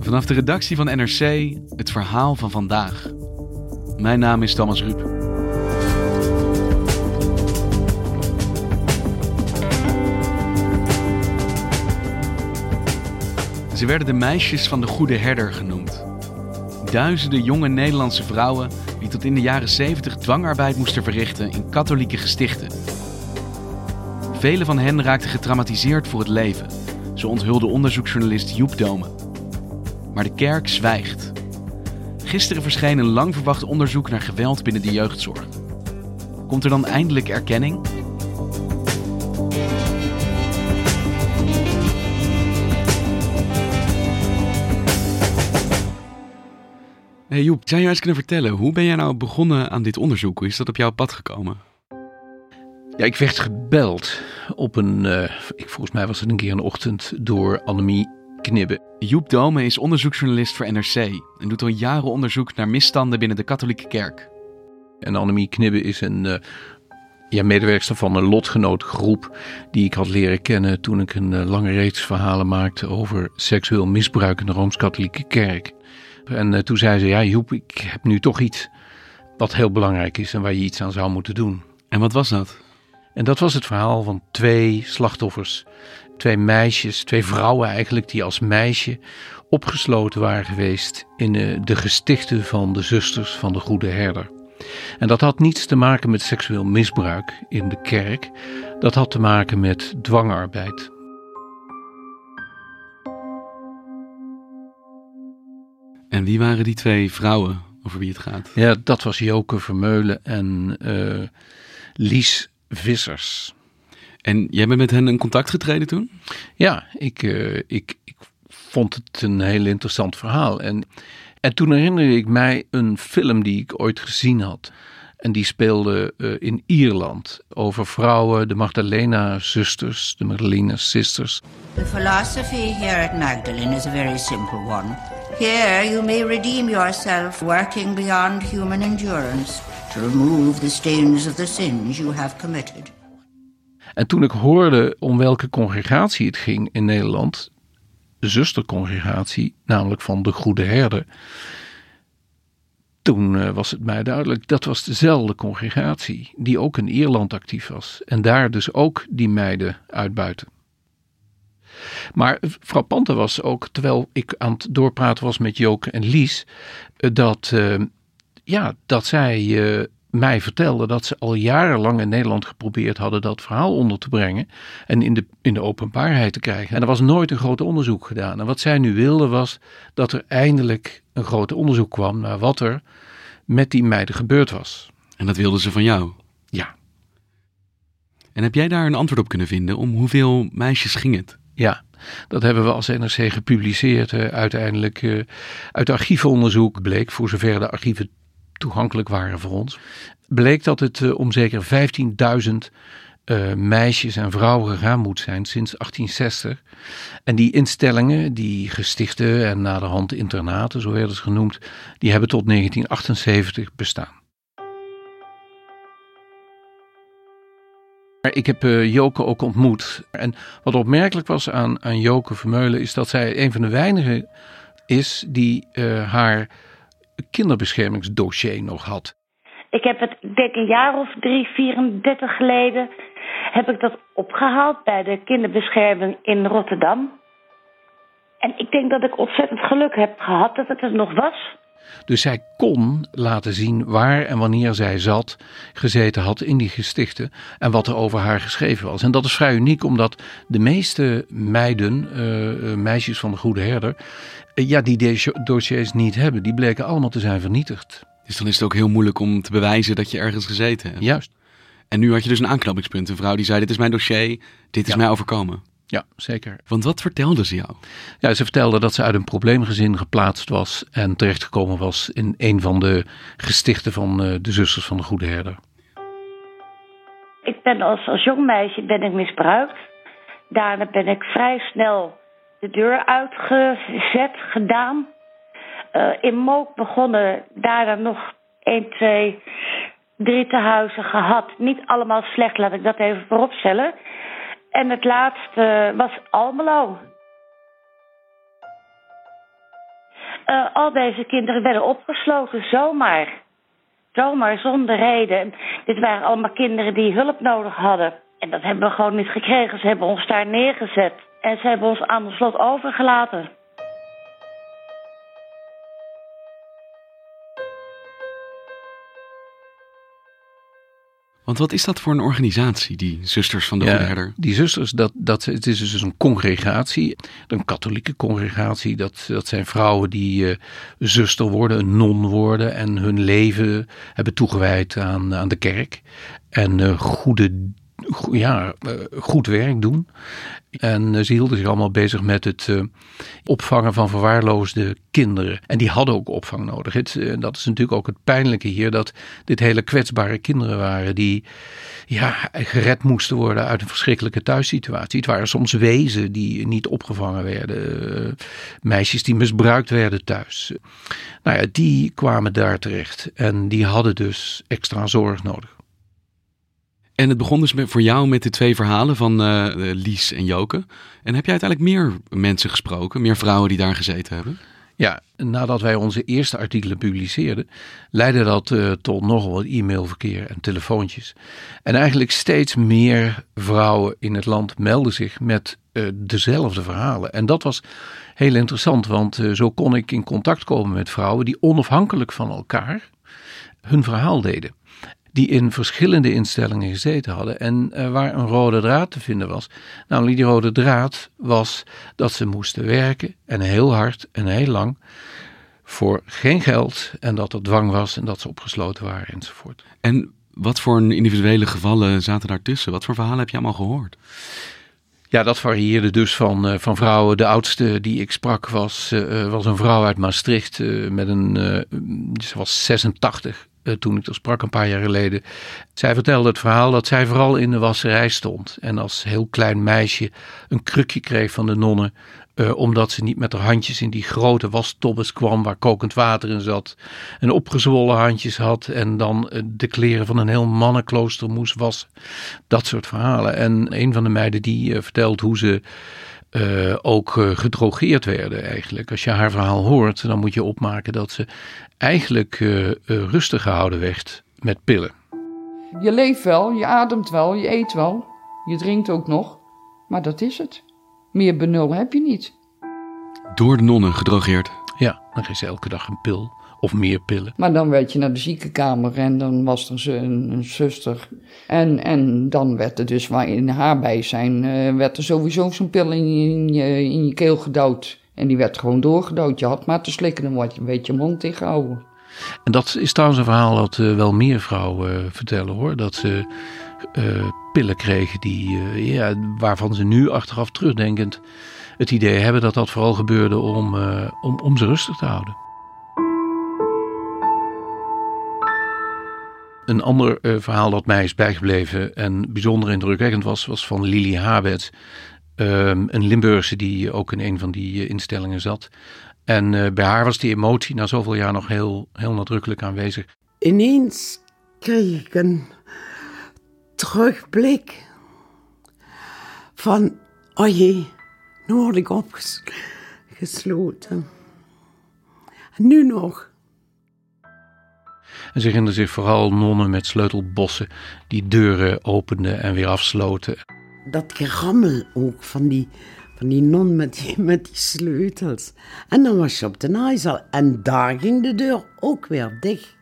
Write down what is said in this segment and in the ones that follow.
Vanaf de redactie van NRC het verhaal van vandaag. Mijn naam is Thomas Ruip. Ze werden de meisjes van de Goede Herder genoemd. Duizenden jonge Nederlandse vrouwen die tot in de jaren 70 dwangarbeid moesten verrichten in katholieke gestichten. Vele van hen raakten getraumatiseerd voor het leven, zo onthulde onderzoeksjournalist Joep Dome. Maar de kerk zwijgt. Gisteren verscheen een lang verwacht onderzoek naar geweld binnen de jeugdzorg. Komt er dan eindelijk erkenning? Hey Joep, zou je eens kunnen vertellen, hoe ben jij nou begonnen aan dit onderzoek? Hoe is dat op jouw pad gekomen? Ja, ik werd gebeld op een, uh, ik, volgens mij was het een keer een ochtend, door Annemie Knibbe. Joep Dome is onderzoeksjournalist voor NRC en doet al jaren onderzoek naar misstanden binnen de katholieke kerk. En Annemie Knibbe is een uh, ja, medewerkster van een lotgenootgroep die ik had leren kennen toen ik een uh, lange reeks verhalen maakte over seksueel misbruik in de Rooms-Katholieke Kerk. En toen zei ze, ja Joep, ik heb nu toch iets wat heel belangrijk is en waar je iets aan zou moeten doen. En wat was dat? En dat was het verhaal van twee slachtoffers. Twee meisjes, twee vrouwen eigenlijk, die als meisje opgesloten waren geweest in de gestichten van de zusters van de Goede Herder. En dat had niets te maken met seksueel misbruik in de kerk, dat had te maken met dwangarbeid. En wie waren die twee vrouwen over wie het gaat? Ja, dat was Joke Vermeulen en uh, Lies Vissers. En jij bent met hen in contact getreden toen? Ja, ik, uh, ik, ik vond het een heel interessant verhaal. En, en toen herinnerde ik mij een film die ik ooit gezien had. En die speelde uh, in Ierland over vrouwen, de Magdalena-zusters, de Magdalena-sisters. The philosophy here at Magdalene is a very simple one. Here you may redeem yourself working beyond human endurance to remove the stains of the sins you have committed. En toen ik hoorde om welke congregatie het ging in Nederland, de zustercongregatie, namelijk van de Goede Herder, toen uh, was het mij duidelijk dat was dezelfde congregatie die ook in Ierland actief was en daar dus ook die meiden uitbuiten. Maar frappante was ook, terwijl ik aan het doorpraten was met Joke en Lies, dat, uh, ja, dat zij uh, mij vertelden dat ze al jarenlang in Nederland geprobeerd hadden dat verhaal onder te brengen en in de, in de openbaarheid te krijgen. En er was nooit een groot onderzoek gedaan. En wat zij nu wilden was dat er eindelijk een groot onderzoek kwam naar wat er met die meiden gebeurd was. En dat wilden ze van jou? Ja. En heb jij daar een antwoord op kunnen vinden? Om hoeveel meisjes ging het? Ja, dat hebben we als NRC gepubliceerd. Uh, uiteindelijk uh, uit archiefonderzoek bleek, voor zover de archieven toegankelijk waren voor ons, bleek dat het uh, om zeker 15.000 uh, meisjes en vrouwen gegaan moet zijn sinds 1860. En die instellingen, die gestichten en na de hand internaten, zo werd het genoemd, die hebben tot 1978 bestaan. Ik heb uh, Joke ook ontmoet. En wat opmerkelijk was aan, aan Joke Vermeulen is dat zij een van de weinigen is die haar kinderbeschermingsdossier nog had. Ik heb het, denk een jaar of drie, 34 geleden, heb ik dat opgehaald bij de kinderbescherming in Rotterdam. En ik denk dat ik ontzettend geluk heb gehad dat het er nog was. Dus zij kon laten zien waar en wanneer zij zat, gezeten had in die gestichten en wat er over haar geschreven was. En dat is vrij uniek, omdat de meeste meiden, uh, meisjes van de Goede Herder, uh, ja, die dossiers niet hebben. Die bleken allemaal te zijn vernietigd. Dus dan is het ook heel moeilijk om te bewijzen dat je ergens gezeten hebt. Juist. En nu had je dus een aanknopingspunt. Een vrouw die zei: Dit is mijn dossier, dit is Ja. mij overkomen. Ja, zeker. Want wat vertelde ze jou? Ja, ze vertelde dat ze uit een probleemgezin geplaatst was en terechtgekomen was in een van de gestichten van uh, de zusters van de Goede Herder. Ik ben als, als jong meisje ben ik misbruikt. Daarna ben ik vrij snel de deur uitgezet, gedaan. Uh, in Mook begonnen, daarna nog 1, 2, drie tehuizen gehad. Niet allemaal slecht, laat ik dat even vooropstellen. En het laatste was Almelo. Uh, al deze kinderen werden opgesloten, zomaar. Zomaar, zonder reden. Dit waren allemaal kinderen die hulp nodig hadden. En dat hebben we gewoon niet gekregen. Ze hebben ons daar neergezet. En ze hebben ons aan de slot overgelaten. Want wat is dat voor een organisatie, die Zusters van de ja, Goede Herder? Die zusters, dat, dat, het is dus een congregatie, een katholieke congregatie. Dat, dat zijn vrouwen die uh, zuster worden, een non worden en hun leven hebben toegewijd aan, aan de kerk. En uh, goede ja, eh, goed werk doen. En eh, ze hielden zich allemaal bezig met het eh, opvangen van verwaarloosde kinderen. En die hadden ook opvang nodig. Het, dat is natuurlijk ook het pijnlijke hier, dat dit hele kwetsbare kinderen waren die ja, gered moesten worden uit een verschrikkelijke thuissituatie. Het waren soms wezen die niet opgevangen werden, meisjes die misbruikt werden thuis. Nou ja, die kwamen daar terecht en die hadden dus extra zorg nodig. En het begon dus voor jou met de twee verhalen van uh, Lies en Joke. En heb jij uiteindelijk meer mensen gesproken, meer vrouwen die daar gezeten hebben? Ja, nadat wij onze eerste artikelen publiceerden, leidde dat uh, tot nogal wat e-mailverkeer en telefoontjes. En eigenlijk steeds meer vrouwen in het land melden zich met uh, dezelfde verhalen. En dat was heel interessant, want zo kon ik in contact komen met vrouwen die onafhankelijk van elkaar hun verhaal deden die in verschillende instellingen gezeten hadden en uh, waar een rode draad te vinden was. Namelijk die rode draad was dat ze moesten werken en heel hard en heel lang voor geen geld en dat er dwang was en dat ze opgesloten waren enzovoort. En wat voor individuele gevallen zaten daartussen? Wat voor verhalen heb je allemaal gehoord? Ja, dat varieerde dus van, uh, van vrouwen. De oudste die ik sprak was, uh, was een vrouw uit Maastricht met een, ze was 86 eh, toen ik er sprak een paar jaar geleden. Zij vertelde het verhaal dat zij vooral in de wasserij stond. En als heel klein meisje een krukje kreeg van de nonnen. Uh, omdat ze niet met haar handjes in die grote wastobbes kwam waar kokend water in zat. En opgezwollen handjes had en dan uh, de kleren van een heel mannenklooster moest wassen. Dat soort verhalen. En een van de meiden die uh, vertelt hoe ze ook gedrogeerd werden eigenlijk. Als je haar verhaal hoort, dan moet je opmaken dat ze eigenlijk rustig gehouden werd met pillen. Je leeft wel, je ademt wel, je eet wel, je drinkt ook nog, maar dat is het. Meer benul heb je niet. Door de nonnen gedrogeerd? Ja, dan geeft ze elke dag een pil of meer pillen. Maar dan werd je naar de ziekenkamer en dan was er een, een zuster. En, en dan werd er dus, waar in haar bijzijn, uh, werd er sowieso zo'n pil in je, in, je, in je keel gedouwd. En die werd gewoon doorgedouwd. Je had maar te slikken, dan word je een beetje mond dichtgehouden. En dat is trouwens een verhaal dat uh, wel meer vrouwen uh, vertellen hoor. Dat ze pillen kregen die, ja, waarvan ze nu achteraf terugdenkend het idee hebben dat dat vooral gebeurde om, om, om ze rustig te houden. Een ander verhaal dat mij is bijgebleven en bijzonder indrukwekkend was, was van Lili Habets. Um, een Limburgse die ook in een van die instellingen zat. En bij haar was die emotie na zoveel jaar nog heel, heel nadrukkelijk aanwezig. Ineens kreeg ik een terugblik van, oh jee, nu word ik opgesloten. En nu nog. En ze herinnerde zich vooral nonnen met sleutelbossen die deuren openden en weer afsloten. Dat gerammel ook van die, van die non met die, met die sleutels. En dan was je op de naaizaal en daar ging de deur ook weer dicht.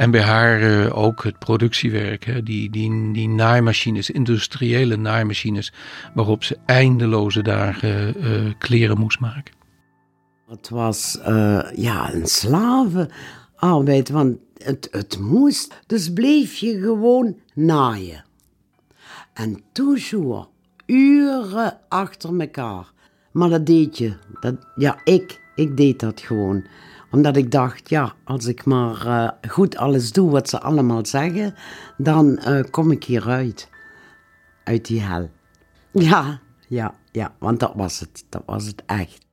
En bij haar uh, ook het productiewerk, hè? Die, die, die naaimachines, industriële naaimachines, waarop ze eindeloze dagen uh, kleren moest maken. Het was uh, ja, een slavenarbeid, want het, het moest. Dus bleef je gewoon naaien. En toujours, uren achter elkaar. Maar dat deed je. Dat, ja, ik. Ik deed dat gewoon. Omdat ik dacht, ja, als ik maar eh, goed alles doe wat ze allemaal zeggen, dan eh, kom ik hieruit. Uit die hel. Ja, ja, ja, want dat was het. Dat was het echt.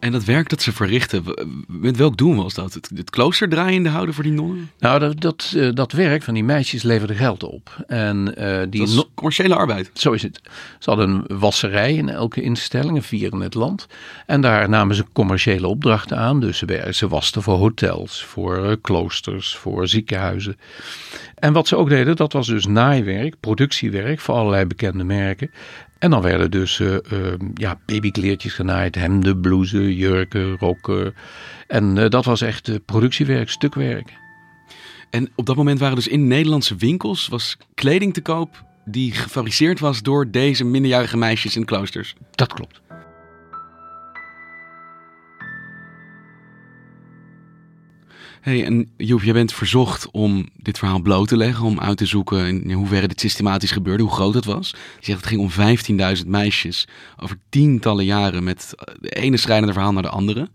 En dat werk dat ze verrichten, met welk doel was dat? Het, het klooster draaiende houden voor die nonnen? Nou, dat, dat, eh, dat werk van die meisjes leverde geld op. En, uh, die dat is commerciële arbeid. Zo is het. Ze hadden een wasserij in elke instelling, vier in het land. En daar namen ze commerciële opdrachten aan. Dus ze, ze wasten voor hotels, voor uh, kloosters, voor ziekenhuizen. En wat ze ook deden, dat was dus naaiwerk, productiewerk voor allerlei bekende merken. En dan werden dus uh, uh, ja, babykleertjes genaaid, hemden, blouses, jurken, rokken. En uh, dat was echt productiewerk, stukwerk. En op dat moment waren dus in Nederlandse winkels was kleding te koop die gefabriceerd was door deze minderjarige meisjes in kloosters. Dat klopt. Hey, en Joep, jij bent verzocht om dit verhaal bloot te leggen, om uit te zoeken in hoeverre dit systematisch gebeurde, hoe groot het was. Je zegt het ging om 15.000 meisjes over tientallen jaren met de ene schrijnende verhaal naar de andere.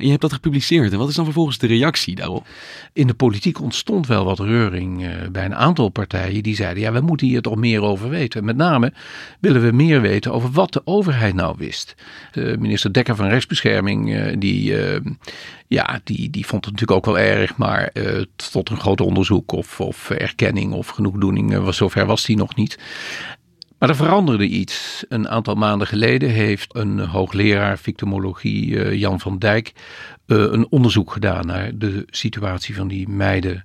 En je hebt dat gepubliceerd. En wat is dan vervolgens de reactie daarop? In de politiek ontstond wel wat reuring uh, bij een aantal partijen die zeiden: ja, we moeten hier toch meer over weten. Met name willen we meer weten over wat de overheid nou wist. Uh, minister Dekker van Rechtsbescherming, die, ja, die, die vond het natuurlijk ook wel erg, maar tot een groot onderzoek of, of erkenning of genoegdoening, was, zover was die nog niet. Maar er veranderde iets. Een aantal maanden geleden heeft een hoogleraar victimologie, Jan van Dijk, een onderzoek gedaan naar de situatie van die meiden.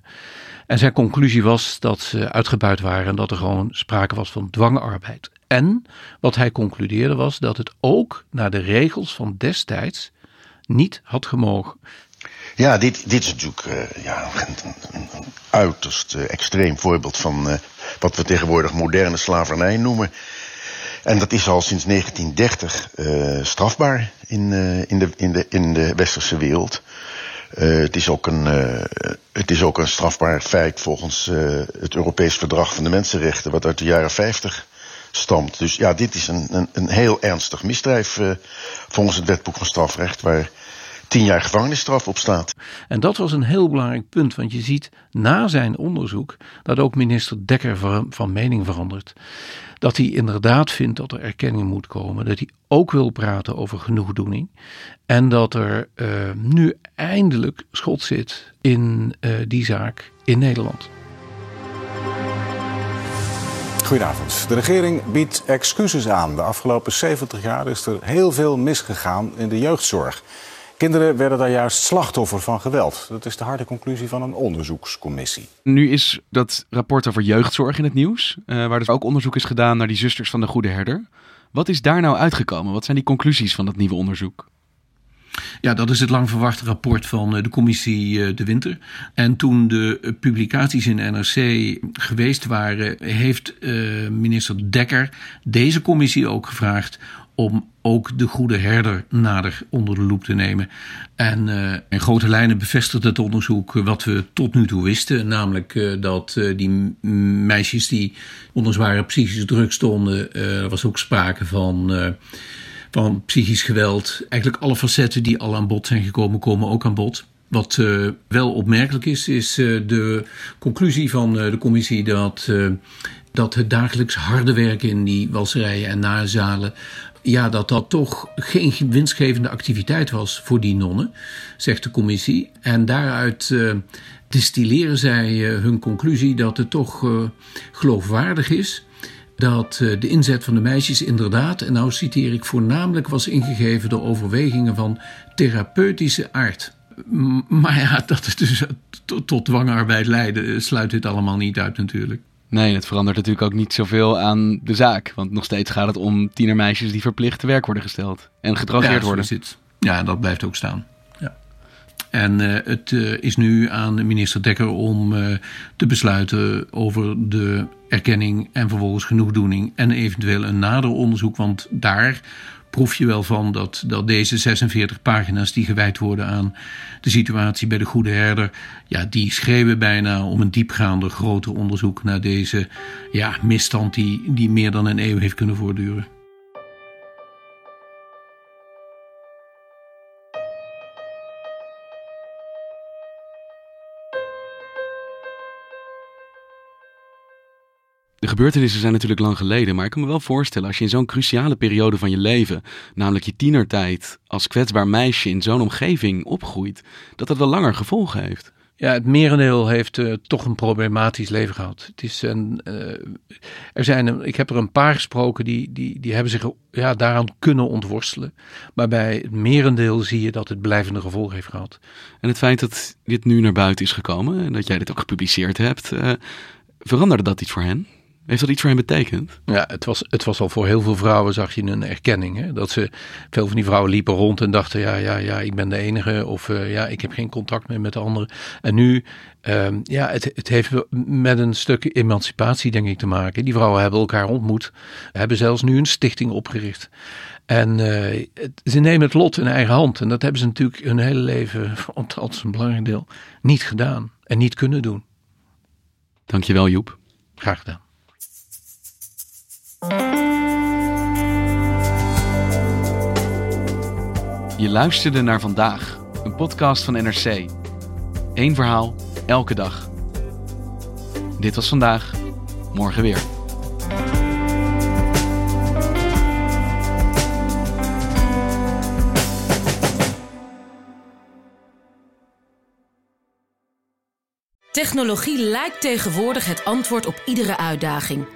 En zijn conclusie was dat ze uitgebuit waren en dat er gewoon sprake was van dwangarbeid. En wat hij concludeerde was dat het ook naar de regels van destijds niet had gemogen. Ja, dit, dit is natuurlijk uh, ja, een, een, uiterst uh, extreem voorbeeld van uh, wat we tegenwoordig moderne slavernij noemen. En dat is al sinds 1930 strafbaar in, in, de, in, de, in de westerse wereld. het, is ook een, het is ook een strafbaar feit volgens het Europees Verdrag van de Mensenrechten, wat uit de jaren 50 stamt. Dus ja, dit is een, een, een heel ernstig misdrijf volgens het wetboek van strafrecht, waar tien jaar gevangenisstraf op staat. En dat was een heel belangrijk punt, want je ziet na zijn onderzoek dat ook minister Dekker van mening verandert. Dat hij inderdaad vindt dat er erkenning moet komen, dat hij ook wil praten over genoegdoening en dat er uh, nu eindelijk schot zit in uh, die zaak in Nederland. Goedenavond. De regering biedt excuses aan. De afgelopen 70 jaar is er heel veel misgegaan in de jeugdzorg. Kinderen werden daar juist slachtoffer van geweld. Dat is de harde conclusie van een onderzoekscommissie. Nu is dat rapport over jeugdzorg in het nieuws, uh, waar dus ook onderzoek is gedaan naar die zusters van de Goede Herder. Wat is daar nou uitgekomen? Wat zijn die conclusies van dat nieuwe onderzoek? Ja, dat is het lang verwachte rapport van de commissie De Winter. En toen de publicaties in NRC geweest waren, heeft minister Dekker deze commissie ook gevraagd om ook de goede herder nader onder de loep te nemen. En in grote lijnen bevestigt het onderzoek wat we tot nu toe wisten. Namelijk uh, dat uh, die meisjes die onder zware psychische druk stonden, er was ook sprake van, van psychisch geweld. Eigenlijk alle facetten die al aan bod zijn gekomen, komen ook aan bod. Wat wel opmerkelijk is, is de conclusie van de commissie dat dat het dagelijks harde werken in die wasserijen en nazalen ja, dat dat toch geen winstgevende activiteit was voor die nonnen, zegt de commissie. En daaruit uh, distilleren zij uh, hun conclusie dat het toch uh, geloofwaardig is dat de inzet van de meisjes inderdaad, en nou citeer ik voornamelijk, was ingegeven door overwegingen van therapeutische aard. Maar ja, dat het dus tot dwangarbeid leidde, sluit dit allemaal niet uit natuurlijk. Nee, het verandert natuurlijk ook niet zoveel aan de zaak. Want nog steeds gaat het om tienermeisjes die verplicht te werk worden gesteld. En getraceerd ja, worden. Zit. Ja, dat blijft ook staan. Ja. En het is nu aan minister Dekker om te besluiten over de erkenning en vervolgens genoegdoening en eventueel een nader onderzoek. Want daar proef je wel van dat, dat deze 46 pagina's die gewijd worden aan de situatie bij de Goede Herder, ja, die schreeuwen bijna om een diepgaander, groter onderzoek naar deze ja, misstand die, die meer dan een eeuw heeft kunnen voortduren. De gebeurtenissen zijn natuurlijk lang geleden, maar ik kan me wel voorstellen als je in zo'n cruciale periode van je leven, namelijk je tienertijd, als kwetsbaar meisje in zo'n omgeving opgroeit, dat dat wel langer gevolgen heeft. Ja, het merendeel heeft uh, toch een problematisch leven gehad. Het is een, uh, er zijn, ik heb er een paar gesproken die, die, die hebben zich ja, daaraan kunnen ontworstelen. Maar bij het merendeel zie je dat het blijvende gevolgen heeft gehad. En het feit dat dit nu naar buiten is gekomen en dat jij dit ook gepubliceerd hebt, uh, veranderde dat iets voor hen? Heeft dat iets voor hen betekend? Ja, het was, het was al voor heel veel vrouwen, zag je een erkenning. Hè? Dat ze, veel van die vrouwen liepen rond en dachten, ja, ja, ja, ik ben de enige. Of uh, ja, ik heb geen contact meer met de anderen. En nu, um, ja, het, het heeft met een stuk emancipatie, denk ik, te maken. Die vrouwen hebben elkaar ontmoet. Hebben zelfs nu een stichting opgericht. En uh, het, ze nemen het lot in eigen hand. En dat hebben ze natuurlijk hun hele leven, althans een belangrijk deel, niet gedaan. En niet kunnen doen. Dankjewel Joep. Graag gedaan. Je luisterde naar vandaag, een podcast van NRC. Eén verhaal, elke dag. Dit was vandaag, morgen weer. Technologie lijkt tegenwoordig het antwoord op iedere uitdaging.